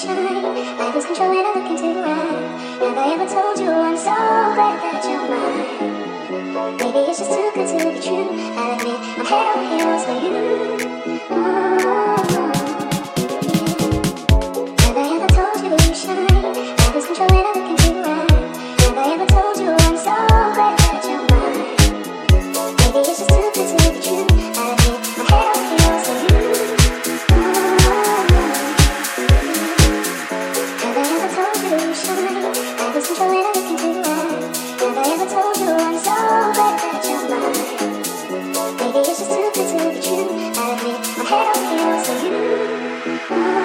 shine. I lose control when I look into your eyes. Have I ever told you I'm so glad that you're mine? Maybe it's just too good to be true. I admit I'm head over heels for you. Thank you.